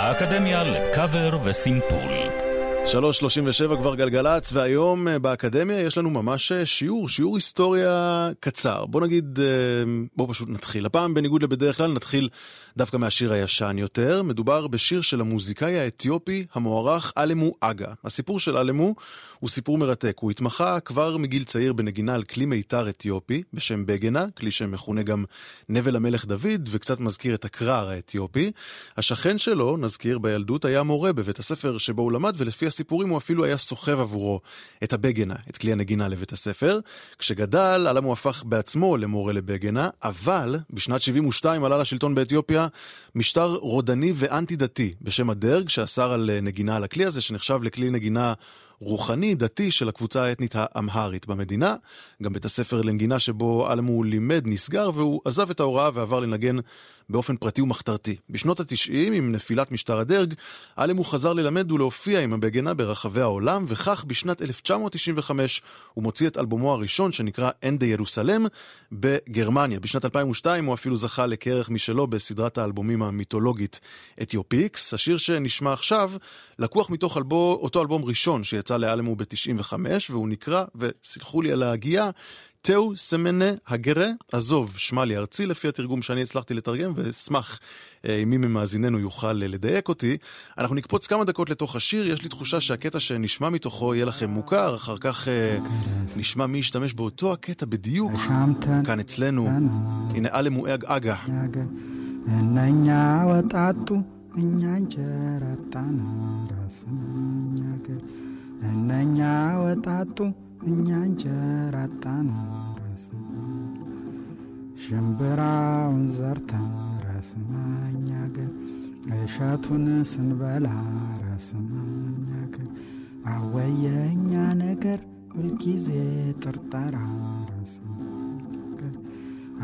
האקדמיה לקאבר וסימפול. 3.37 כבר גלגלצ, והיום אה, באקדמיה יש לנו ממש אה, שיעור, שיעור היסטוריה קצר. בוא נגיד, אה, בוא פשוט נתחיל. הפעם, בניגוד לבדרך כלל, נתחיל דווקא מהשיר הישן יותר. מדובר בשיר של המוזיקאי האתיופי המוערך אלמו אגה. הסיפור של אלמו הוא סיפור מרתק. הוא התמחה כבר מגיל צעיר בנגינה על כלי מיתר אתיופי בשם בגנה, כלי שמכונה גם נבל המלך דוד, וקצת מזכיר את הקרר האתיופי. השכן שלו, נזכיר, בילדות היה מורה בבית הספר שבו הוא למד, ולפי הסיפורים הוא אפילו היה סוחב עבורו את הבגנה, את כלי הנגינה לבית הספר. כשגדל, אלמו הפך בעצמו למורה לבגנה, אבל בשנת 72 עלה לשלטון באתיופיה משטר רודני ואנטי דתי בשם הדרג, שאסר על נגינה על הכלי הזה, שנחשב לכלי נגינה רוחני, דתי של הקבוצה האתנית האמהרית במדינה. גם בית הספר לנגינה שבו אלמו לימד נסגר, והוא עזב את ההוראה ועבר לנגן באופן פרטי ומחתרתי. בשנות ה-90, עם נפילת משטר הדרג, אלמו חזר ללמד ולהופיע עם הבגנה ברחבי העולם, וכך בשנת 1995 הוא מוציא את אלבומו הראשון, שנקרא אנדה ירוסלם, בגרמניה. בשנת 2002 הוא אפילו זכה לכרך משלו בסדרת האלבומים המיתולוגית אתיופיקס. השיר שנשמע עכשיו לקוח מתוך אלבו, אותו אלבום ראשון שיצא לאלמו ב-95, והוא נקרא, וסלחו לי על ההגייה, תאו סמנה הגרה, עזוב, שמע לי ארצי לפי התרגום שאני הצלחתי לתרגם, ואשמח אה, אם מי ממאזיננו יוכל אה, לדייק אותי. אנחנו נקפוץ כמה דקות לתוך השיר, יש לי תחושה שהקטע שנשמע מתוכו יהיה לכם מוכר, אחר כך אה, נשמע מי ישתמש באותו הקטע בדיוק, כאן אצלנו. הנה אלם מואג אגה. እነኛ ወጣቱ እኛ እንጀራ አጣን ራስና ሽምብራውን ዘርተን ራስና እኛ ገር እሸቱን ስንበላ ራስና እኛ ገር አወየኛ ነገር ሁልጊዜ ጥርጠራ ራስና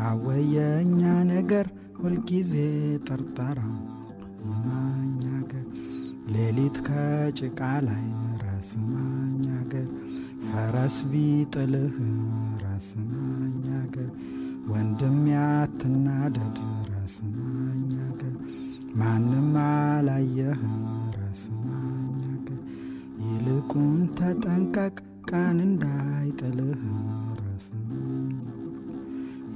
አወየኛ ነገር ሁልጊዜ ጥርጠራ ራስና ሌሊት ከጭቃ ላይ ራስና እኛ ፈረስ ቢጥልህ ራስ ማኝ ሀገር ወንድም ያትናደድ ራስ ማኝ ሀገር ማንም አላየህ ራስ ማኝ ሀገር ይልቁን ተጠንቀቅ ቀን እንዳይጥልህ ራስ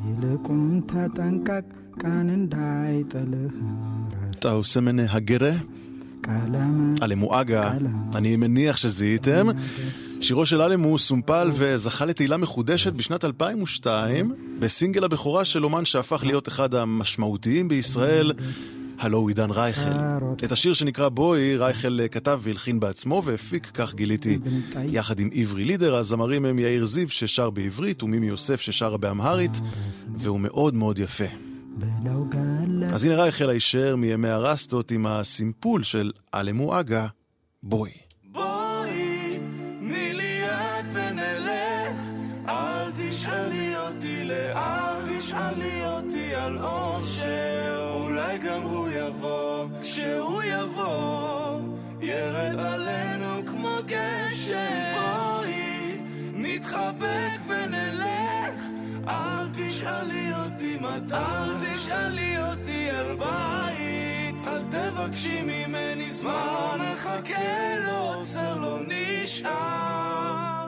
ይልቁን ተጠንቀቅ ቀን እንዳይጥልህ תאו סמן הגרה, ቀለም אלמו אגה, אני מניח שזיהיתם. שירו של אלם הוא סומפל וזכה לתהילה מחודשת בשנת 2002 בסינגל הבכורה של אומן שהפך להיות אחד המשמעותיים בישראל, הלו הוא עידן רייכל. את השיר שנקרא בואי, רייכל כתב והלחין בעצמו והפיק, כך גיליתי, יחד עם עברי לידר, הזמרים הם יאיר זיו ששר בעברית ומימי יוסף ששרה באמהרית, והוא מאוד מאוד יפה. אז הנה רייכל הישר מימי הרסטות עם הסימפול של אלמו אגה, בואי. על אושר, אולי גם הוא יבוא, כשהוא יבוא, ירד עלינו כמו גשם. בואי, נתחבק ונלך, אל תשאלי אותי מתי, אל תשאלי אותי על בית, אל תבקשי ממני זמן, לא נחכה לו, עוצר לא נשאר.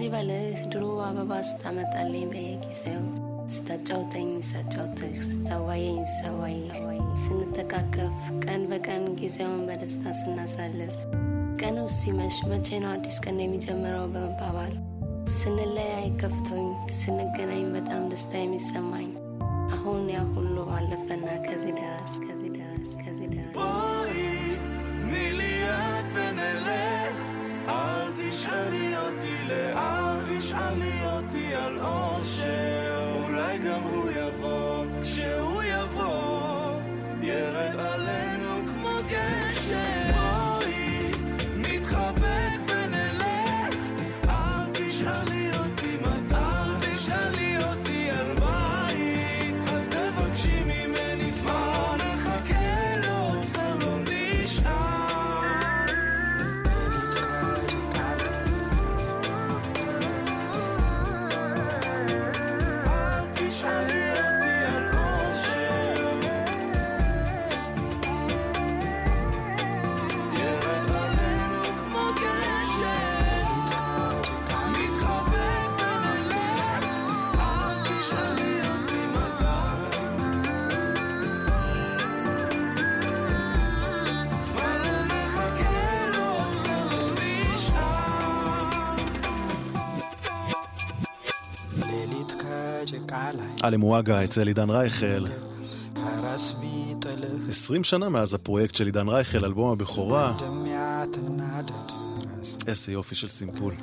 ልበልህ ድሮ አበባ ስታመጣልኝ በየጊዜው ስታጫውተኝ ሳጫውትህ ስታዋየኝ ሳዋይ ስንተቃቀፍ ቀን በቀን ጊዜውን በደስታ ስናሳልፍ ቀኑ ሲመሽ መቼ ነው አዲስ ቀን የሚጀምረው በመባባል ስንለያይ ከፍቶኝ ስንገናኝ በጣም ደስታ የሚሰማኝ አሁን ያ ሁሉ አለፈና ከዚህ ደረስ ከዚህ ደረስ ከዚህ ደረስ אולי גם עלי מואגה אצל עידן רייכל. 20 שנה מאז הפרויקט של עידן רייכל, אלבום הבכורה. איזה יופי של סימפול.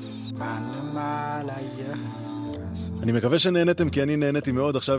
אני מקווה שנהנתם כי אני נהניתי מאוד עכשיו